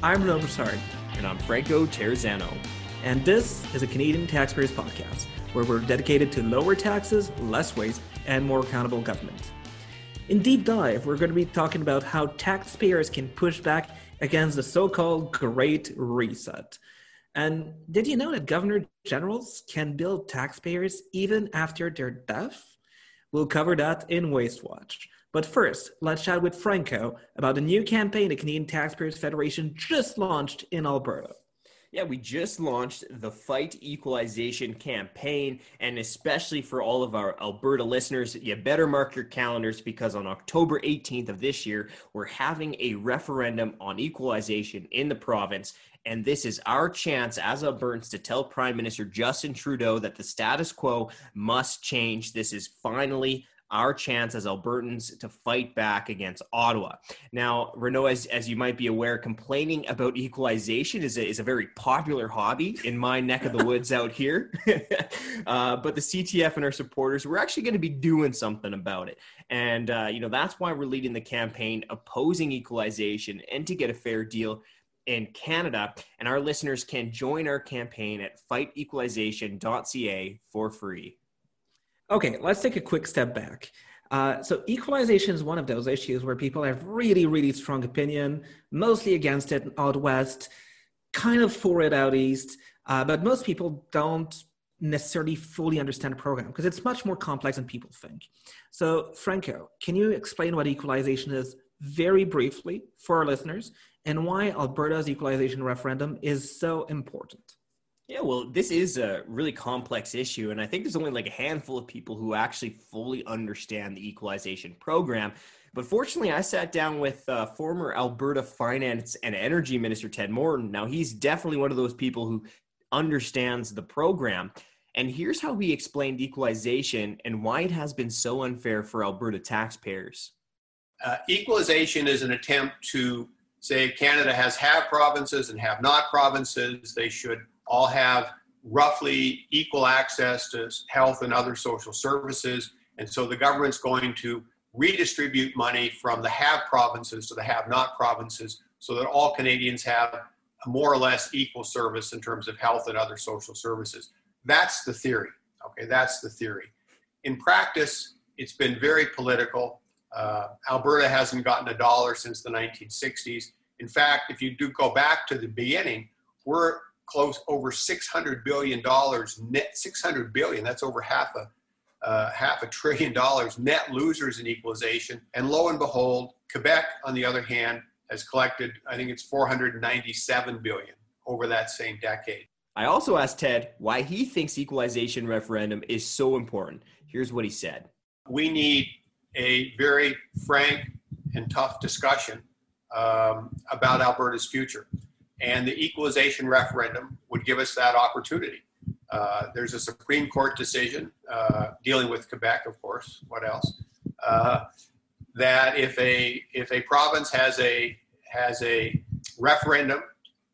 I'm Renaud Brossard. And I'm Franco Terrazzano. And this is a Canadian Taxpayers Podcast, where we're dedicated to lower taxes, less waste, and more accountable government. In Deep Dive, we're going to be talking about how taxpayers can push back against the so called Great Reset. And did you know that governor generals can bill taxpayers even after their death? We'll cover that in Waste Watch. But first, let's chat with Franco about the new campaign the Canadian Taxpayers Federation just launched in Alberta. Yeah, we just launched the Fight Equalization campaign, and especially for all of our Alberta listeners, you better mark your calendars because on October 18th of this year, we're having a referendum on equalization in the province. And this is our chance as Albertans to tell Prime Minister Justin Trudeau that the status quo must change. This is finally our chance as Albertans to fight back against Ottawa. Now, Renaud, as, as you might be aware, complaining about equalization is a, is a very popular hobby in my neck of the woods out here. uh, but the CTF and our supporters, we're actually going to be doing something about it. And, uh, you know, that's why we're leading the campaign opposing equalization and to get a fair deal in Canada. And our listeners can join our campaign at fightequalization.ca for free. Okay, let's take a quick step back. Uh, so equalization is one of those issues where people have really, really strong opinion, mostly against it out west, kind of for it out east, uh, but most people don't necessarily fully understand the program because it's much more complex than people think. So, Franco, can you explain what equalization is very briefly for our listeners and why Alberta's equalization referendum is so important? Yeah, well, this is a really complex issue, and I think there's only like a handful of people who actually fully understand the equalization program. But fortunately, I sat down with uh, former Alberta Finance and Energy Minister Ted Morton. Now, he's definitely one of those people who understands the program. And here's how he explained equalization and why it has been so unfair for Alberta taxpayers. Uh, equalization is an attempt to say Canada has have provinces and have not provinces. They should all have roughly equal access to health and other social services. And so the government's going to redistribute money from the have provinces to the have not provinces so that all Canadians have a more or less equal service in terms of health and other social services. That's the theory. Okay, that's the theory. In practice, it's been very political. Uh, Alberta hasn't gotten a dollar since the 1960s. In fact, if you do go back to the beginning, we're close over 600 billion dollars net 600 billion that's over half a uh, half a trillion dollars net losers in equalization. And lo and behold quebec on the other hand has collected i think it's 497 billion over that same decade. I also asked ted why he thinks equalization referendum is so important. Here's what he said. We need a very frank and tough discussion um, about alberta's future and the equalization referendum would give us that opportunity. Uh, there's a Supreme Court decision uh, dealing with Quebec, of course. What else? Uh, that if a if a province has a has a referendum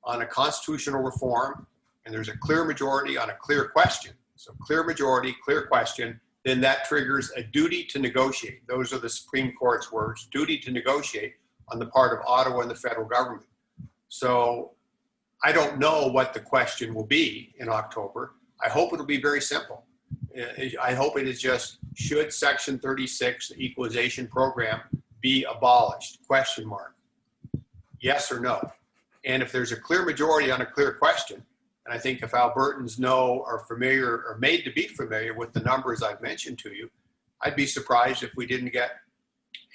on a constitutional reform, and there's a clear majority on a clear question, so clear majority, clear question, then that triggers a duty to negotiate. Those are the Supreme Court's words: duty to negotiate on the part of Ottawa and the federal government. So I don't know what the question will be in October. I hope it'll be very simple. I hope it is just should Section 36, the equalization program, be abolished? Question mark. Yes or no? And if there's a clear majority on a clear question, and I think if Albertans know or familiar or made to be familiar with the numbers I've mentioned to you, I'd be surprised if we didn't get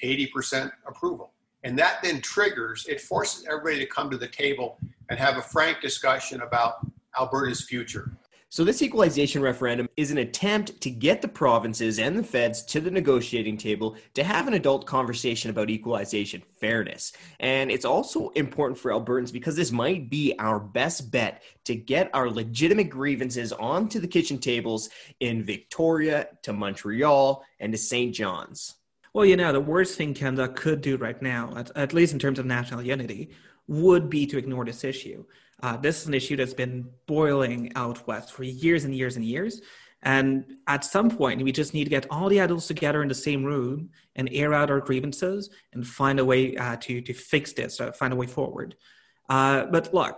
80% approval. And that then triggers, it forces everybody to come to the table and have a frank discussion about Alberta's future. So, this equalization referendum is an attempt to get the provinces and the feds to the negotiating table to have an adult conversation about equalization fairness. And it's also important for Albertans because this might be our best bet to get our legitimate grievances onto the kitchen tables in Victoria, to Montreal, and to St. John's. Well, you know, the worst thing Canada could do right now, at, at least in terms of national unity, would be to ignore this issue. Uh, this is an issue that's been boiling out west for years and years and years. And at some point, we just need to get all the adults together in the same room and air out our grievances and find a way uh, to, to fix this, uh, find a way forward. Uh, but look,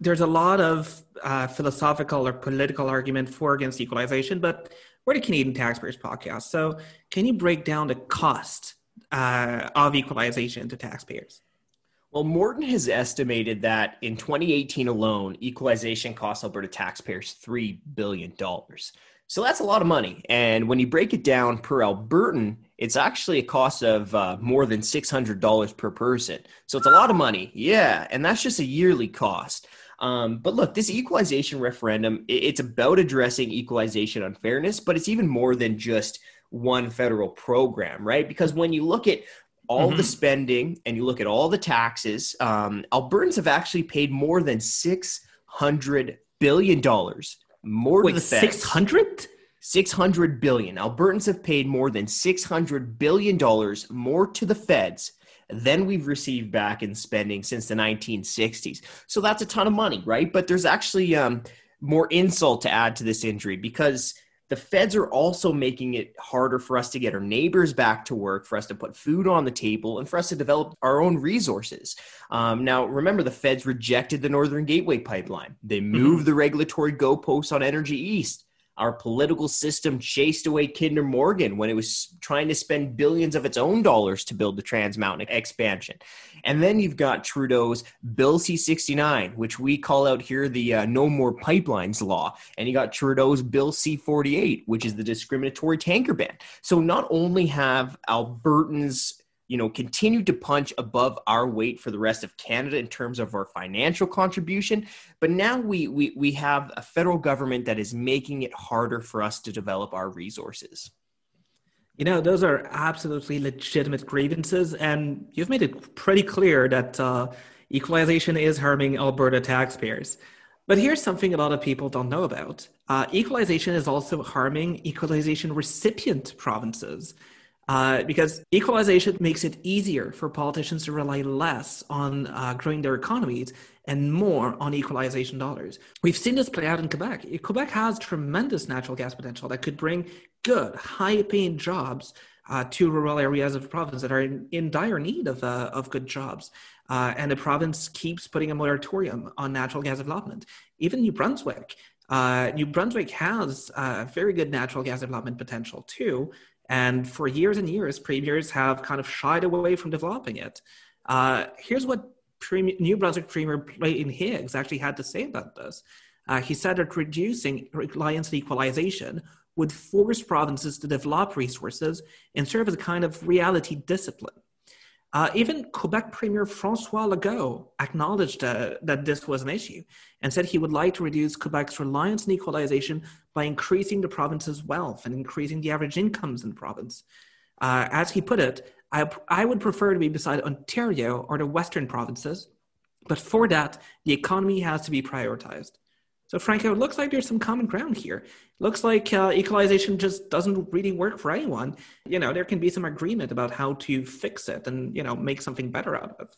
there's a lot of uh, philosophical or political argument for against equalization, but we're the Canadian Taxpayers Podcast. So, can you break down the cost uh, of equalization to taxpayers? Well, Morton has estimated that in 2018 alone, equalization cost Alberta taxpayers $3 billion. So that's a lot of money. And when you break it down per Albertan, it's actually a cost of uh, more than $600 per person. So it's a lot of money. Yeah. And that's just a yearly cost. Um, but look, this equalization referendum, it's about addressing equalization unfairness, but it's even more than just one federal program, right? Because when you look at all mm-hmm. the spending and you look at all the taxes, um, Albertans have actually paid more than $600 billion more Wait, to the feds. 600? 600 billion. Albertans have paid more than 600 billion dollars more to the feds than we've received back in spending since the 1960s. So that's a ton of money, right? But there's actually um, more insult to add to this injury because the feds are also making it harder for us to get our neighbors back to work, for us to put food on the table, and for us to develop our own resources. Um, now, remember, the feds rejected the Northern Gateway pipeline. They mm-hmm. moved mm-hmm. the regulatory goalposts on Energy East. Our political system chased away Kinder Morgan when it was trying to spend billions of its own dollars to build the Trans Mountain expansion. And then you've got Trudeau's Bill C 69, which we call out here the uh, No More Pipelines law. And you got Trudeau's Bill C 48, which is the discriminatory tanker ban. So not only have Albertans you know, continued to punch above our weight for the rest of Canada in terms of our financial contribution. But now we, we, we have a federal government that is making it harder for us to develop our resources. You know, those are absolutely legitimate grievances, and you've made it pretty clear that uh, equalization is harming Alberta taxpayers. But here's something a lot of people don't know about uh, equalization is also harming equalization recipient provinces. Uh, because equalization makes it easier for politicians to rely less on uh, growing their economies and more on equalization dollars. We've seen this play out in Quebec. Quebec has tremendous natural gas potential that could bring good, high paying jobs uh, to rural areas of the province that are in, in dire need of, uh, of good jobs. Uh, and the province keeps putting a moratorium on natural gas development. Even New Brunswick. New Brunswick has very good natural gas development potential too, and for years and years, premiers have kind of shied away from developing it. Uh, here's what New Brunswick Premier Clayton Higgs actually had to say about this. Uh, he said that reducing reliance on equalization would force provinces to develop resources and serve as a kind of reality discipline. Uh, even Quebec Premier Francois Legault acknowledged uh, that this was an issue and said he would like to reduce Quebec's reliance on equalization by increasing the province's wealth and increasing the average incomes in the province. Uh, as he put it, I, I would prefer to be beside Ontario or the Western provinces, but for that, the economy has to be prioritized. So, Franco, it looks like there's some common ground here. Looks like uh, equalization just doesn't really work for anyone. You know, there can be some agreement about how to fix it and, you know, make something better out of it.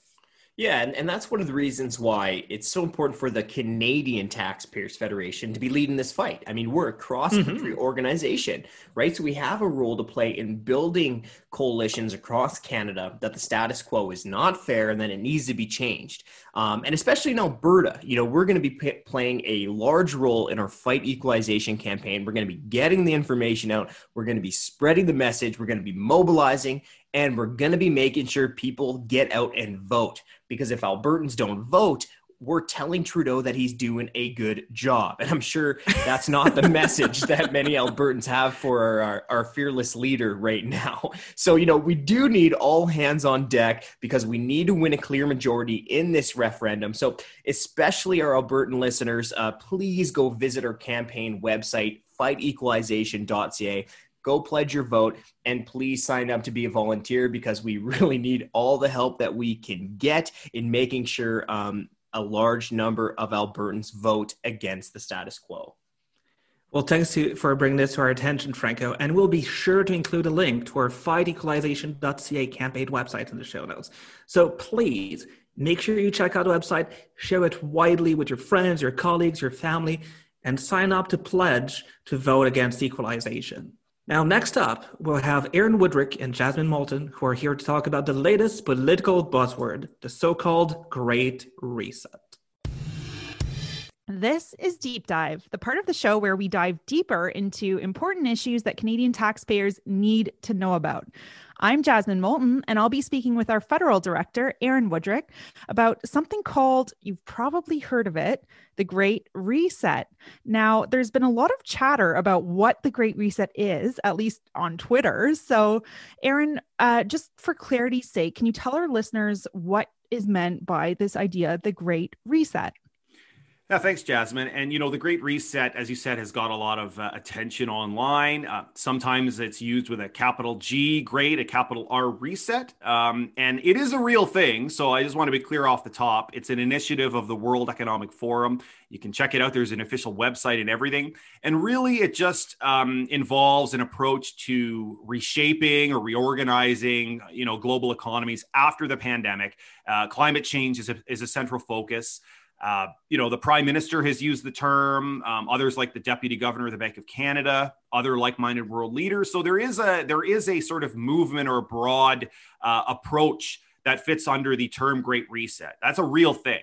Yeah, and, and that's one of the reasons why it's so important for the Canadian Taxpayers Federation to be leading this fight. I mean, we're a cross country mm-hmm. organization, right? So we have a role to play in building coalitions across Canada that the status quo is not fair and that it needs to be changed. Um, and especially in Alberta, you know, we're going to be p- playing a large role in our fight equalization campaign. We're going to be getting the information out, we're going to be spreading the message, we're going to be mobilizing, and we're going to be making sure people get out and vote. Because if Albertans don't vote, we're telling Trudeau that he's doing a good job. And I'm sure that's not the message that many Albertans have for our, our, fearless leader right now. So, you know, we do need all hands on deck because we need to win a clear majority in this referendum. So, especially our Albertan listeners, uh, please go visit our campaign website, fightequalization.ca go pledge your vote and please sign up to be a volunteer because we really need all the help that we can get in making sure um, a large number of Albertans vote against the status quo. Well, thanks to, for bringing this to our attention, Franco. And we'll be sure to include a link to our fightequalization.ca campaign website in the show notes. So please make sure you check out the website, share it widely with your friends, your colleagues, your family, and sign up to pledge to vote against equalization. Now, next up, we'll have Aaron Wudrick and Jasmine Moulton, who are here to talk about the latest political buzzword, the so called Great Reset. This is Deep Dive, the part of the show where we dive deeper into important issues that Canadian taxpayers need to know about. I'm Jasmine Moulton, and I'll be speaking with our federal director, Aaron Wudrick, about something called, you've probably heard of it, the Great Reset. Now, there's been a lot of chatter about what the Great Reset is, at least on Twitter. So, Aaron, uh, just for clarity's sake, can you tell our listeners what is meant by this idea, the Great Reset? Yeah, thanks, Jasmine. And you know, the Great Reset, as you said, has got a lot of uh, attention online. Uh, sometimes it's used with a capital G, great, a capital R reset, um, and it is a real thing. So I just want to be clear off the top. It's an initiative of the World Economic Forum. You can check it out. There's an official website and everything. And really, it just um, involves an approach to reshaping or reorganizing, you know, global economies after the pandemic. Uh, climate change is a, is a central focus. Uh, you know, the prime minister has used the term. Um, others, like the deputy governor of the Bank of Canada, other like-minded world leaders. So there is a there is a sort of movement or broad uh, approach that fits under the term Great Reset. That's a real thing.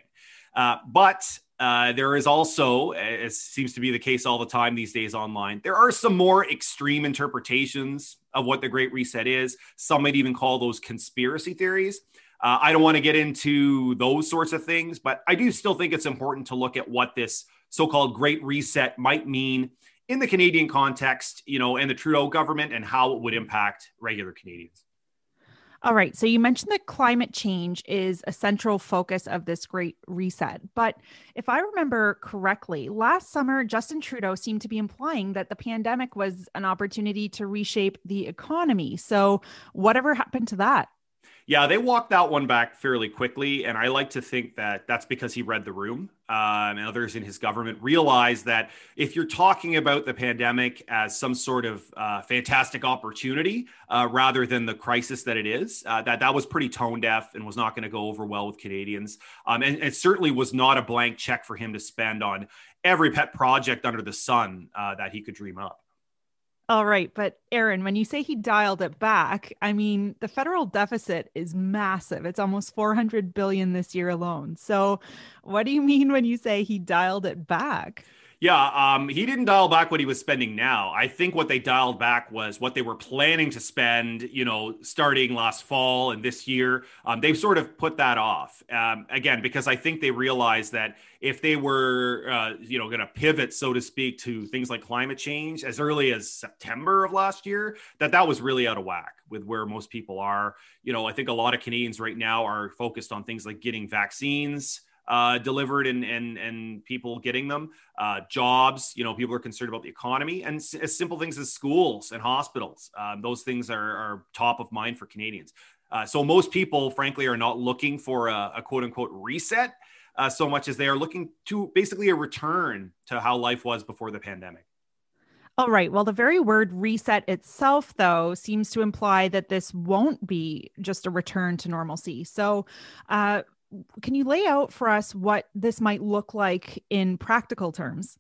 Uh, but uh, there is also, as seems to be the case all the time these days online, there are some more extreme interpretations of what the Great Reset is. Some might even call those conspiracy theories. Uh, I don't want to get into those sorts of things, but I do still think it's important to look at what this so-called Great Reset might mean in the Canadian context, you know, and the Trudeau government and how it would impact regular Canadians. All right. So you mentioned that climate change is a central focus of this great reset. But if I remember correctly, last summer, Justin Trudeau seemed to be implying that the pandemic was an opportunity to reshape the economy. So, whatever happened to that? Yeah, they walked that one back fairly quickly. And I like to think that that's because he read the room. Um, and others in his government realized that if you're talking about the pandemic as some sort of uh, fantastic opportunity uh, rather than the crisis that it is, uh, that that was pretty tone deaf and was not going to go over well with Canadians. Um, and it certainly was not a blank check for him to spend on every pet project under the sun uh, that he could dream up. All right. But Aaron, when you say he dialed it back, I mean, the federal deficit is massive. It's almost 400 billion this year alone. So what do you mean when you say he dialed it back? Yeah, um, he didn't dial back what he was spending now. I think what they dialed back was what they were planning to spend, you know, starting last fall and this year. Um, they've sort of put that off um, again because I think they realized that if they were, uh, you know, going to pivot, so to speak, to things like climate change as early as September of last year, that that was really out of whack with where most people are. You know, I think a lot of Canadians right now are focused on things like getting vaccines uh, delivered and and and people getting them. Uh, jobs, you know, people are concerned about the economy and s- as simple things as schools and hospitals. Um, those things are, are top of mind for Canadians. Uh, so most people, frankly, are not looking for a, a quote unquote reset uh, so much as they are looking to basically a return to how life was before the pandemic. All right. Well, the very word reset itself, though, seems to imply that this won't be just a return to normalcy. So, uh, can you lay out for us what this might look like in practical terms?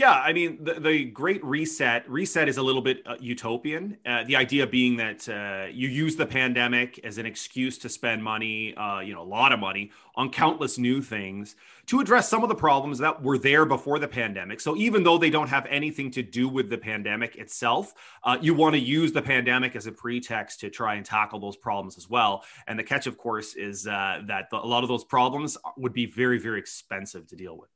Yeah, I mean, the, the great reset, reset is a little bit uh, utopian. Uh, the idea being that uh, you use the pandemic as an excuse to spend money, uh, you know, a lot of money on countless new things to address some of the problems that were there before the pandemic. So even though they don't have anything to do with the pandemic itself, uh, you want to use the pandemic as a pretext to try and tackle those problems as well. And the catch, of course, is uh, that the, a lot of those problems would be very, very expensive to deal with.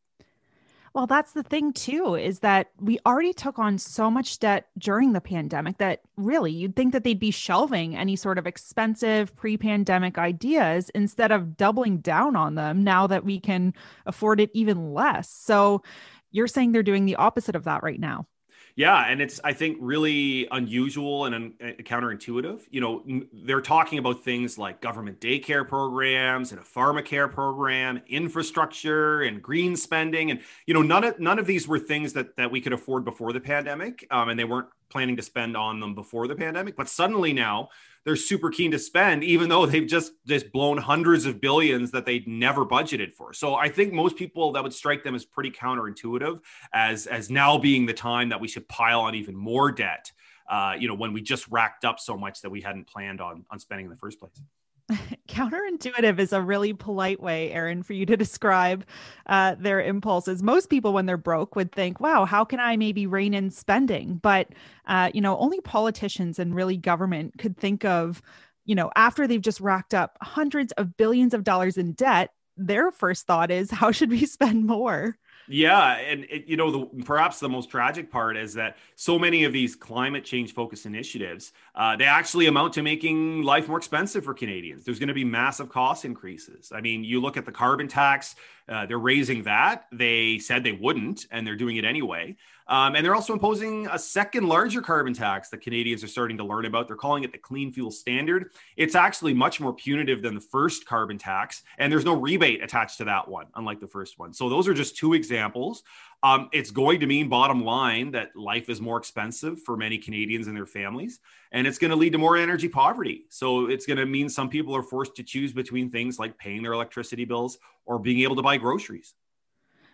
Well, that's the thing too, is that we already took on so much debt during the pandemic that really you'd think that they'd be shelving any sort of expensive pre pandemic ideas instead of doubling down on them now that we can afford it even less. So you're saying they're doing the opposite of that right now. Yeah, and it's I think really unusual and uh, counterintuitive. You know, they're talking about things like government daycare programs and a pharmacare program, infrastructure and green spending, and you know, none of none of these were things that that we could afford before the pandemic, um, and they weren't planning to spend on them before the pandemic, but suddenly now they're super keen to spend, even though they've just just blown hundreds of billions that they'd never budgeted for. So I think most people that would strike them as pretty counterintuitive, as as now being the time that we should pile on even more debt. Uh, you know, when we just racked up so much that we hadn't planned on on spending in the first place. Counterintuitive is a really polite way, Aaron, for you to describe uh, their impulses. Most people, when they're broke, would think, wow, how can I maybe rein in spending? But, uh, you know, only politicians and really government could think of, you know, after they've just racked up hundreds of billions of dollars in debt, their first thought is, how should we spend more? Yeah, and it, you know, the, perhaps the most tragic part is that so many of these climate change focused initiatives, uh, they actually amount to making life more expensive for Canadians. There's going to be massive cost increases. I mean, you look at the carbon tax; uh, they're raising that. They said they wouldn't, and they're doing it anyway. Um, and they're also imposing a second larger carbon tax that Canadians are starting to learn about. They're calling it the Clean Fuel Standard. It's actually much more punitive than the first carbon tax, and there's no rebate attached to that one, unlike the first one. So those are just two examples. Um, it's going to mean, bottom line, that life is more expensive for many Canadians and their families, and it's going to lead to more energy poverty. So it's going to mean some people are forced to choose between things like paying their electricity bills or being able to buy groceries.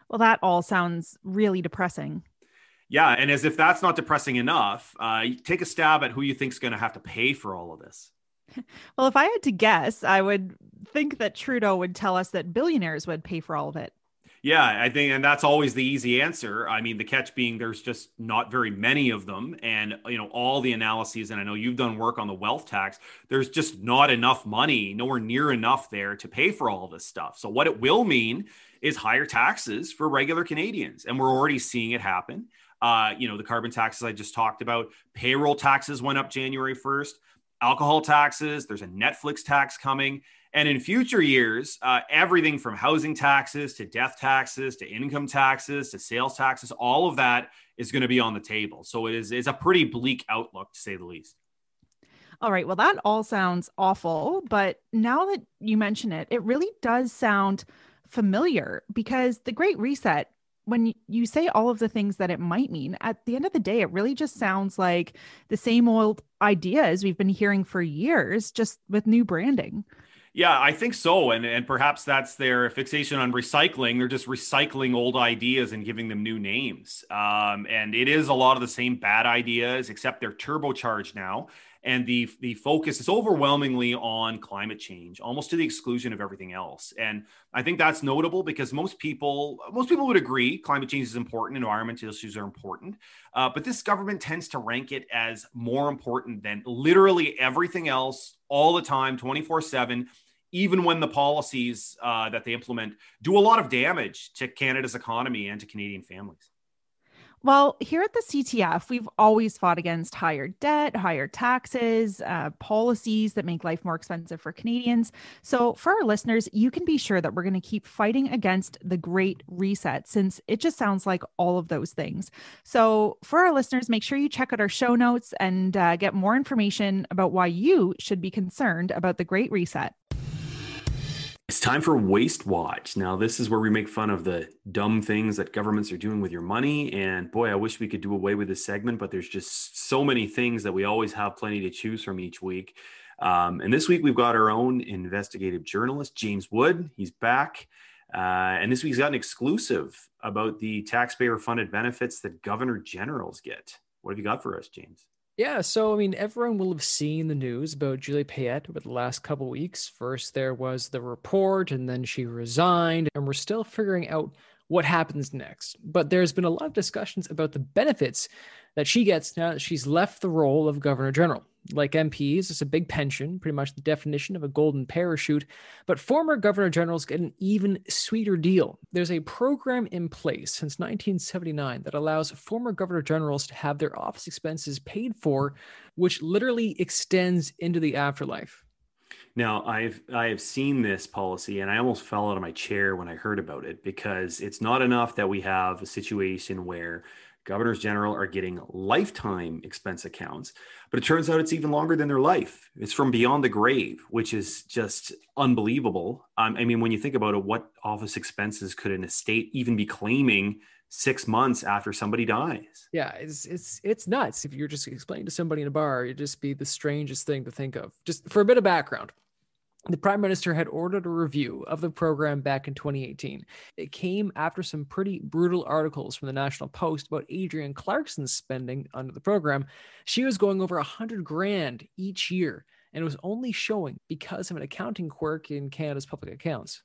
Well, that all sounds really depressing. Yeah, and as if that's not depressing enough, uh, take a stab at who you think is going to have to pay for all of this. Well, if I had to guess, I would think that Trudeau would tell us that billionaires would pay for all of it. Yeah, I think, and that's always the easy answer. I mean, the catch being there's just not very many of them, and you know all the analyses. And I know you've done work on the wealth tax. There's just not enough money, nowhere near enough there to pay for all this stuff. So what it will mean is higher taxes for regular Canadians, and we're already seeing it happen. Uh, you know, the carbon taxes I just talked about, payroll taxes went up January 1st, alcohol taxes. There's a Netflix tax coming. And in future years, uh, everything from housing taxes to death taxes to income taxes to sales taxes, all of that is going to be on the table. So it is it's a pretty bleak outlook, to say the least. All right. Well, that all sounds awful. But now that you mention it, it really does sound familiar because the Great Reset, when you say all of the things that it might mean, at the end of the day, it really just sounds like the same old ideas we've been hearing for years, just with new branding. Yeah, I think so. And and perhaps that's their fixation on recycling. They're just recycling old ideas and giving them new names. Um, and it is a lot of the same bad ideas, except they're turbocharged now. And the the focus is overwhelmingly on climate change, almost to the exclusion of everything else. And I think that's notable because most people most people would agree climate change is important, environmental issues are important. Uh, but this government tends to rank it as more important than literally everything else all the time, 24 7, even when the policies uh, that they implement do a lot of damage to Canada's economy and to Canadian families. Well, here at the CTF, we've always fought against higher debt, higher taxes, uh, policies that make life more expensive for Canadians. So, for our listeners, you can be sure that we're going to keep fighting against the Great Reset since it just sounds like all of those things. So, for our listeners, make sure you check out our show notes and uh, get more information about why you should be concerned about the Great Reset. It's time for Waste Watch. Now, this is where we make fun of the dumb things that governments are doing with your money. And boy, I wish we could do away with this segment, but there's just so many things that we always have plenty to choose from each week. Um, and this week, we've got our own investigative journalist, James Wood. He's back. Uh, and this week, he's got an exclusive about the taxpayer funded benefits that governor generals get. What have you got for us, James? Yeah, so I mean, everyone will have seen the news about Julie Payette over the last couple weeks. First, there was the report, and then she resigned, and we're still figuring out what happens next. But there's been a lot of discussions about the benefits that she gets now that she's left the role of Governor General. Like MPs, it's a big pension, pretty much the definition of a golden parachute. But former governor generals get an even sweeter deal. There's a program in place since 1979 that allows former governor generals to have their office expenses paid for, which literally extends into the afterlife. Now, I've I have seen this policy, and I almost fell out of my chair when I heard about it because it's not enough that we have a situation where governors general are getting lifetime expense accounts but it turns out it's even longer than their life it's from beyond the grave which is just unbelievable um, i mean when you think about it what office expenses could an estate even be claiming six months after somebody dies. Yeah, it's it's it's nuts. If you're just explaining to somebody in a bar, it'd just be the strangest thing to think of. Just for a bit of background. The prime minister had ordered a review of the program back in 2018. It came after some pretty brutal articles from the National Post about Adrienne Clarkson's spending under the program. She was going over a hundred grand each year, and it was only showing because of an accounting quirk in Canada's public accounts.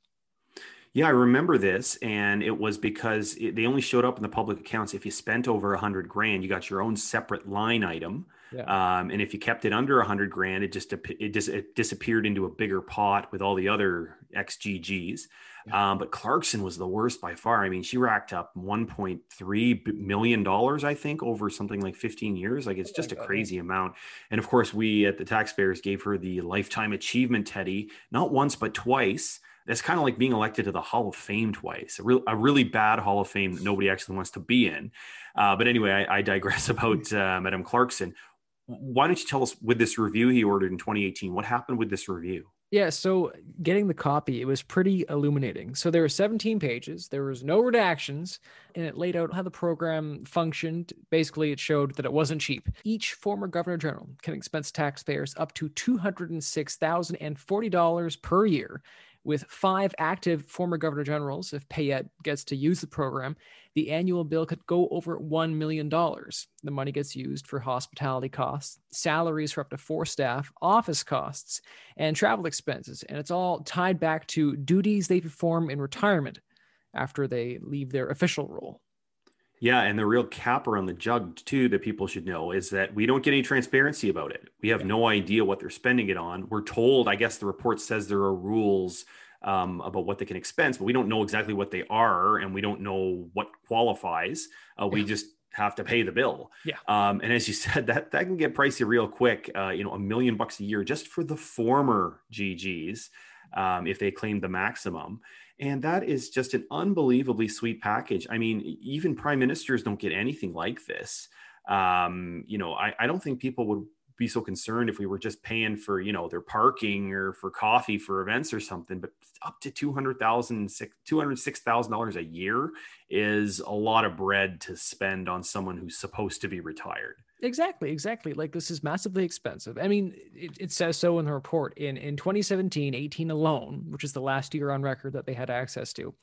Yeah, I remember this, and it was because it, they only showed up in the public accounts if you spent over a hundred grand. You got your own separate line item, yeah. um, and if you kept it under a hundred grand, it just it just it disappeared into a bigger pot with all the other XGGs. Yeah. Um, but Clarkson was the worst by far. I mean, she racked up 1.3 million dollars, I think, over something like 15 years. Like it's oh just a crazy amount. And of course, we at the taxpayers gave her the lifetime achievement teddy, not once but twice that's kind of like being elected to the Hall of Fame twice, a, real, a really bad Hall of Fame that nobody actually wants to be in. Uh, but anyway, I, I digress about uh, Madam Clarkson. Why don't you tell us with this review he ordered in 2018, what happened with this review? Yeah, so getting the copy, it was pretty illuminating. So there were 17 pages, there was no redactions, and it laid out how the program functioned. Basically, it showed that it wasn't cheap. Each former governor general can expense taxpayers up to $206,040 per year with five active former governor generals, if Payette gets to use the program, the annual bill could go over $1 million. The money gets used for hospitality costs, salaries for up to four staff, office costs, and travel expenses. And it's all tied back to duties they perform in retirement after they leave their official role. Yeah, and the real capper on the jug too that people should know is that we don't get any transparency about it. We have no idea what they're spending it on. We're told, I guess the report says there are rules um, about what they can expense, but we don't know exactly what they are, and we don't know what qualifies. Uh, we just have to pay the bill. Yeah. Um, and as you said, that that can get pricey real quick. Uh, you know, a million bucks a year just for the former GGs um, if they claim the maximum. And that is just an unbelievably sweet package. I mean, even prime ministers don't get anything like this. Um, you know, I, I don't think people would be so concerned if we were just paying for you know their parking or for coffee for events or something but up to $200000 $206000 a year is a lot of bread to spend on someone who's supposed to be retired Exactly, exactly. Like this is massively expensive. I mean, it, it, says so in the report. In in 2017, 18 alone, which is the last year on record that they had access to,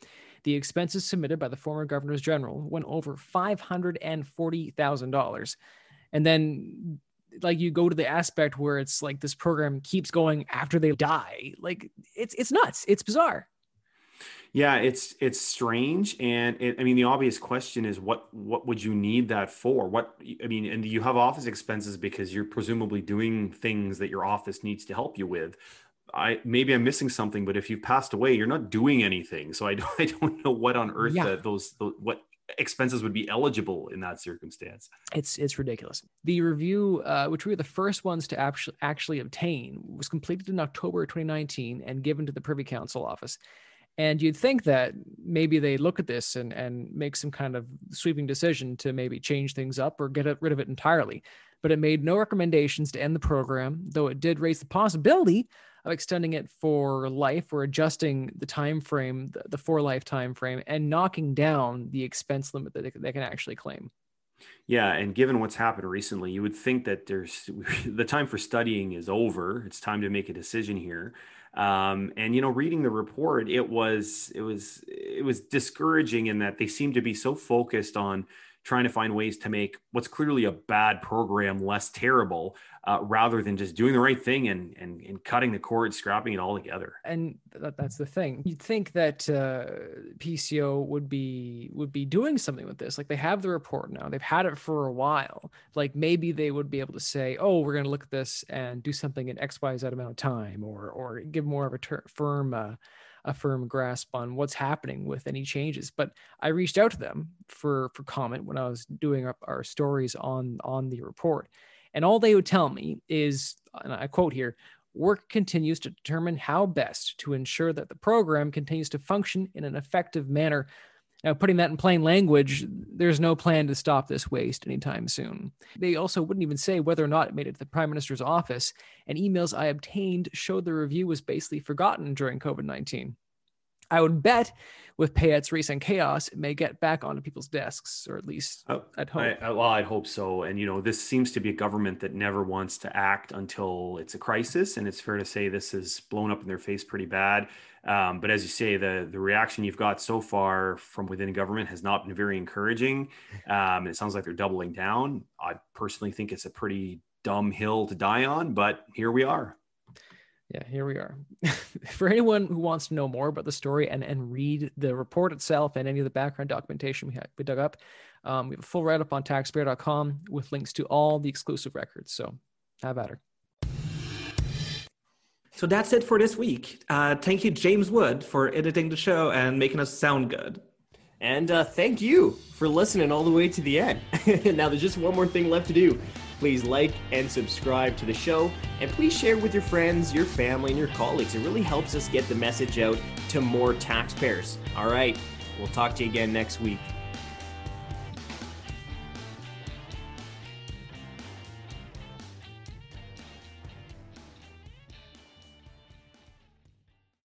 the expenses submitted by the former governors general went over five hundred and forty thousand dollars. And then like you go to the aspect where it's like this program keeps going after they die. Like it's it's nuts. It's bizarre. Yeah, it's it's strange, and it, I mean the obvious question is what what would you need that for? What I mean, and you have office expenses because you're presumably doing things that your office needs to help you with. I maybe I'm missing something, but if you've passed away, you're not doing anything. So I don't I don't know what on earth yeah. those, those what expenses would be eligible in that circumstance. It's it's ridiculous. The review, uh, which we were the first ones to actually actually obtain, was completed in October 2019 and given to the Privy Council office. And you'd think that maybe they look at this and, and make some kind of sweeping decision to maybe change things up or get rid of it entirely. But it made no recommendations to end the program, though it did raise the possibility of extending it for life or adjusting the time frame, the, the for life time frame, and knocking down the expense limit that they, they can actually claim. Yeah, and given what's happened recently, you would think that there's the time for studying is over. It's time to make a decision here. Um, and you know, reading the report, it was it was it was discouraging in that they seem to be so focused on trying to find ways to make what's clearly a bad program less terrible uh, rather than just doing the right thing and, and, and cutting the cord, scrapping it all together. And that, that's the thing. You'd think that uh, PCO would be would be doing something with this. Like they have the report now. They've had it for a while. Like maybe they would be able to say, "Oh, we're going to look at this and do something in X Y Z amount of time," or or give more of a ter- firm. Uh, a firm grasp on what's happening with any changes. But I reached out to them for for comment when I was doing our, our stories on on the report, and all they would tell me is, and I quote here, work continues to determine how best to ensure that the program continues to function in an effective manner. Now, putting that in plain language, there's no plan to stop this waste anytime soon. They also wouldn't even say whether or not it made it to the Prime Minister's office, and emails I obtained showed the review was basically forgotten during COVID 19. I would bet with Payette's recent chaos, it may get back onto people's desks, or at least Oh, I'd hope. I, I, well, I'd hope so. And you know, this seems to be a government that never wants to act until it's a crisis, and it's fair to say this has blown up in their face pretty bad. Um, but as you say, the the reaction you've got so far from within government has not been very encouraging. Um, it sounds like they're doubling down. I personally think it's a pretty dumb hill to die on, but here we are. Yeah, here we are. For anyone who wants to know more about the story and, and read the report itself and any of the background documentation we, ha- we dug up, um, we have a full write up on taxpayer.com with links to all the exclusive records. So have at her. So that's it for this week. Uh, thank you, James Wood, for editing the show and making us sound good. And uh, thank you for listening all the way to the end. now, there's just one more thing left to do. Please like and subscribe to the show, and please share with your friends, your family, and your colleagues. It really helps us get the message out to more taxpayers. All right, we'll talk to you again next week.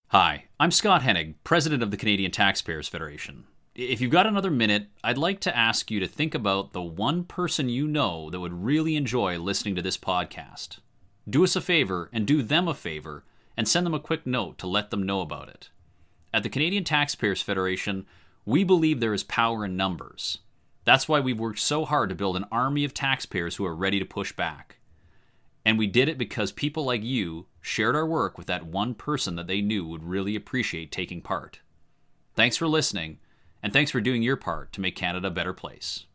Hi, I'm Scott Hennig, President of the Canadian Taxpayers Federation. If you've got another minute, I'd like to ask you to think about the one person you know that would really enjoy listening to this podcast. Do us a favor and do them a favor and send them a quick note to let them know about it. At the Canadian Taxpayers Federation, we believe there is power in numbers. That's why we've worked so hard to build an army of taxpayers who are ready to push back. And we did it because people like you shared our work with that one person that they knew would really appreciate taking part. Thanks for listening, and thanks for doing your part to make Canada a better place.